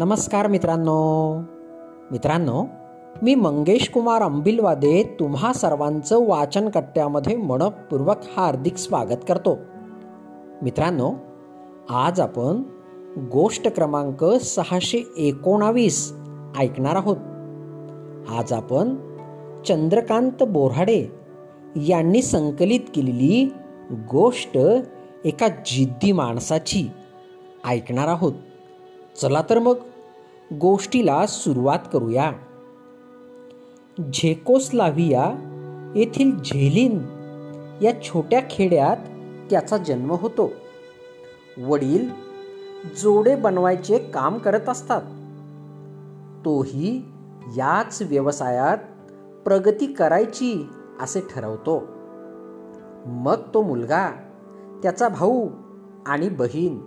नमस्कार मित्रांनो. मित्रांनो मी मंगेश कुमार अंबिलवादे तुम्हा सर्वांचं वाचन कट्ट्यामध्ये मनपूर्वक हार्दिक स्वागत करतो. मित्रांनो आज आपण गोष्ट क्रमांक सहाशे एकोणावीस ऐकणार आहोत. आज आपण चंद्रकांत बोराडे यांनी संकलित केलेली गोष्ट एका जिद्दी माणसाची ऐकणार आहोत. चला तर मग गोष्टीला सुरुवात करूया. झेकोस्लाव्हिया येथील झेलिन या छोट्या खेड्यात त्याचा जन्म होतो. वडील जोडे बनवायचे काम करत असतात. तोही याच व्यवसायात प्रगती करायची असे ठरवतो. मग तो मुलगा त्याचा भाऊ आणि बहीण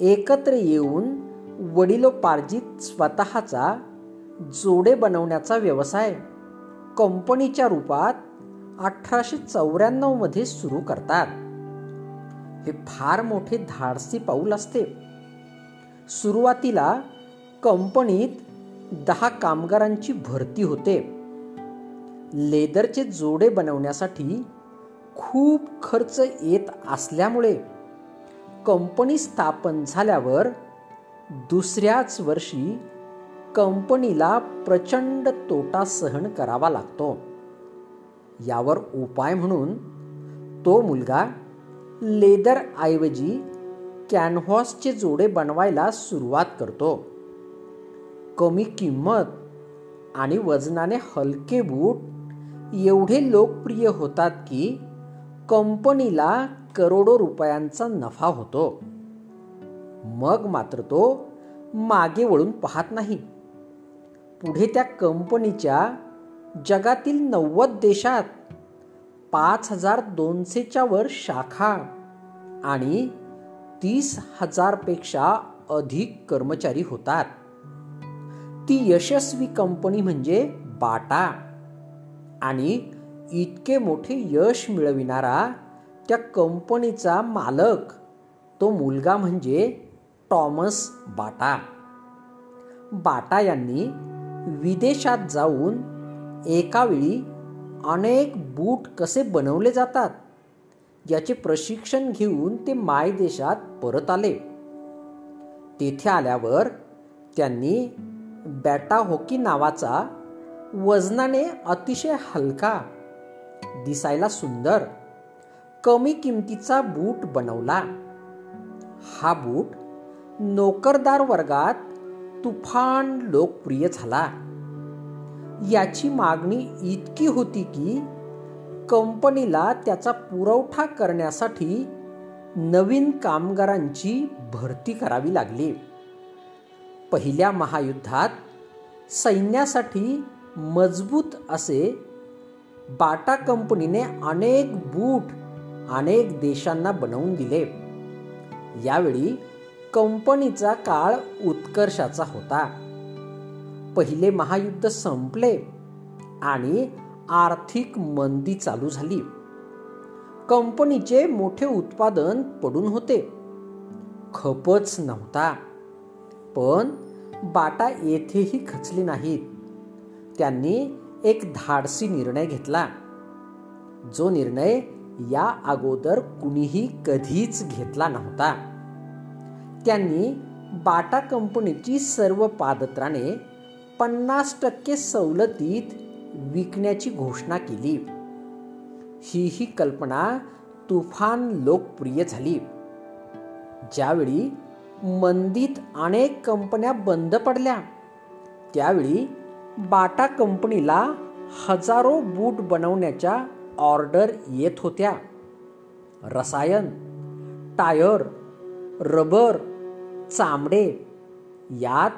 एकत्र येऊन वडिलोपार्जित स्वतःचा जोडे बनवण्याचा व्यवसाय कंपनीच्या रूपात अठराशे चौऱ्याण्णवमध्ये सुरू करतात. हे फार मोठे धाडसी पाऊल असते. सुरुवातीला कंपनीत दहा कामगारांची भरती होते. लेदरचे जोडे बनवण्यासाठी खूप खर्च येत असल्यामुळे कंपनी स्थापन झाल्यावर दुसऱ्याच वर्षी कंपनीला प्रचंड तोटा सहन करावा लागतो. यावर उपाय म्हणून तो मुलगा लेदर ऐवजी कॅनव्हासचे जोडे बनवायला सुरुवात करतो. कमी किंमत आणि वजनाने हलके बूट एवढे लोकप्रिय होतात की कंपनीला करोडो रुपयांचा नफा होतो. मग मात्र तो मागे वळून पाहत नाही. पुढे त्या कंपनीच्या जगातील नव्वद देशात पाच हजार दोनशेच्या वर शाखा आणि तीस हजारपेक्षा अधिक कर्मचारी होतात. ती यशस्वी कंपनी म्हणजे बाटा. आणि इतके मोठे यश मिळविणारा त्या कंपनीचा मालक तो मुलगा म्हणजे टॉमस बाटा. बाटा यांनी विदेशात जाऊन एकावेळी अनेक बूट कसे बनवले जातात याचे प्रशिक्षण घेऊन ते मायदेशात परत आले. तेथे आल्यावर त्यांनी बॅटा हॉकी नावाचा वजनाने अतिशय हलका दिसायला सुंदर कमी किमतीचा बूट बनवला. हा बूट नोकरदार वर्गात तुफान लोकप्रिय झाला. याची मागणी इतकी होती की कंपनीला त्याचा पुरवठा करण्यासाठी नवीन कामगारांची भरती करावी लागली. पहिल्या महायुद्धात सैन्यासाठी मजबूत असे बाटा कंपनीने अनेक बूट अनेक देशांना बनवून दिले. यावेळी कंपनीचा काळ उत्कर्षाचा होता. पहिले महायुद्ध संपले आणि आर्थिक मंदी चालू झाली. कंपनीचे मोठे उत्पादन पडून होते. खपच नव्हता. पण बाटा येथेही खचली नाहीत. त्यांनी एक धाडसी निर्णय घेतला. जो निर्णय या अगोदर कुणीही कधीच घेतला नव्हता. त्यांनी बाटा कंपनीची सर्व पादत्राणे पन्नास टक्के सवलतीत विकण्याची घोषणा केली. ही ही कल्पना तुफान लोकप्रिय झाली. ज्यावेळी मंदीत अनेक कंपन्या बंद पडल्या त्यावेळी बाटा कंपनीला हजारो बूट बनवण्याच्या ऑर्डर येत होत्या. रसायन टायर रबर चामडे. यात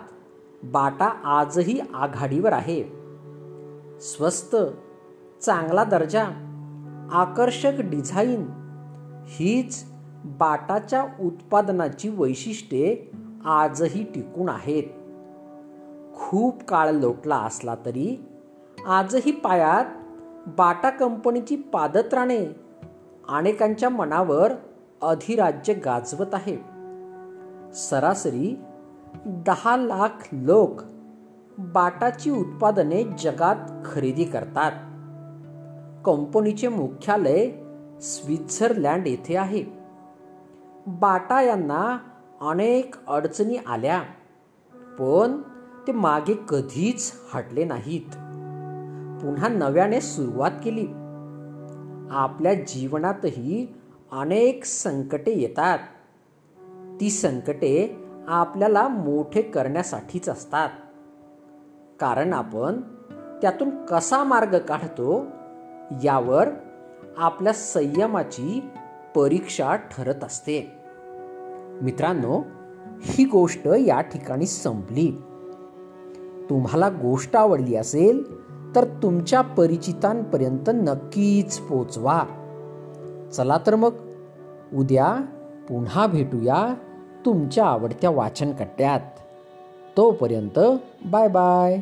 बाटा आजही आघाडीवर आहे. स्वस्त चांगला दर्जा आकर्षक डिझाईन हीच बाटाच्या उत्पादनाची वैशिष्ट्ये आजही टिकून आहेत. खूप काळ लोटला असला तरी आजही पायात बाटा कंपनीची पादत्राणे अनेकांच्या मनावर अधिराज्य गाजवत आहे. सरासरी दहा लाख लोक बाटाची उत्पादने जगात खरेदी करतात. कंपनीचे मुख्यालय स्वित्झर्लंड येथे आहे. बाटा यांना अनेक अडचणी आल्या पण ते मागे कधीच हटले नाहीत. पुन्हा नव्याने सुरुवात केली. आपल्या जीवनातही अनेक संकटे येतात. ती संकटे आपल्याला मोठे करण्यासाठीच असतात. कारण आपण त्यातून कसा मार्ग काढतो यावर आपल्या संयमाची परीक्षा ठरत असते. मित्रांनो ही गोष्ट या ठिकाणी संपली. तुम्हाला गोष्ट आवडली असेल तर तुमच्या परिचितांपर्यंत नक्कीच पोचवा. चला तर मग उद्या पुन्हा भेटूया. तुमच्या आवडत्या वाचन कट्ट्यात तोपर्यंत बाय बाय.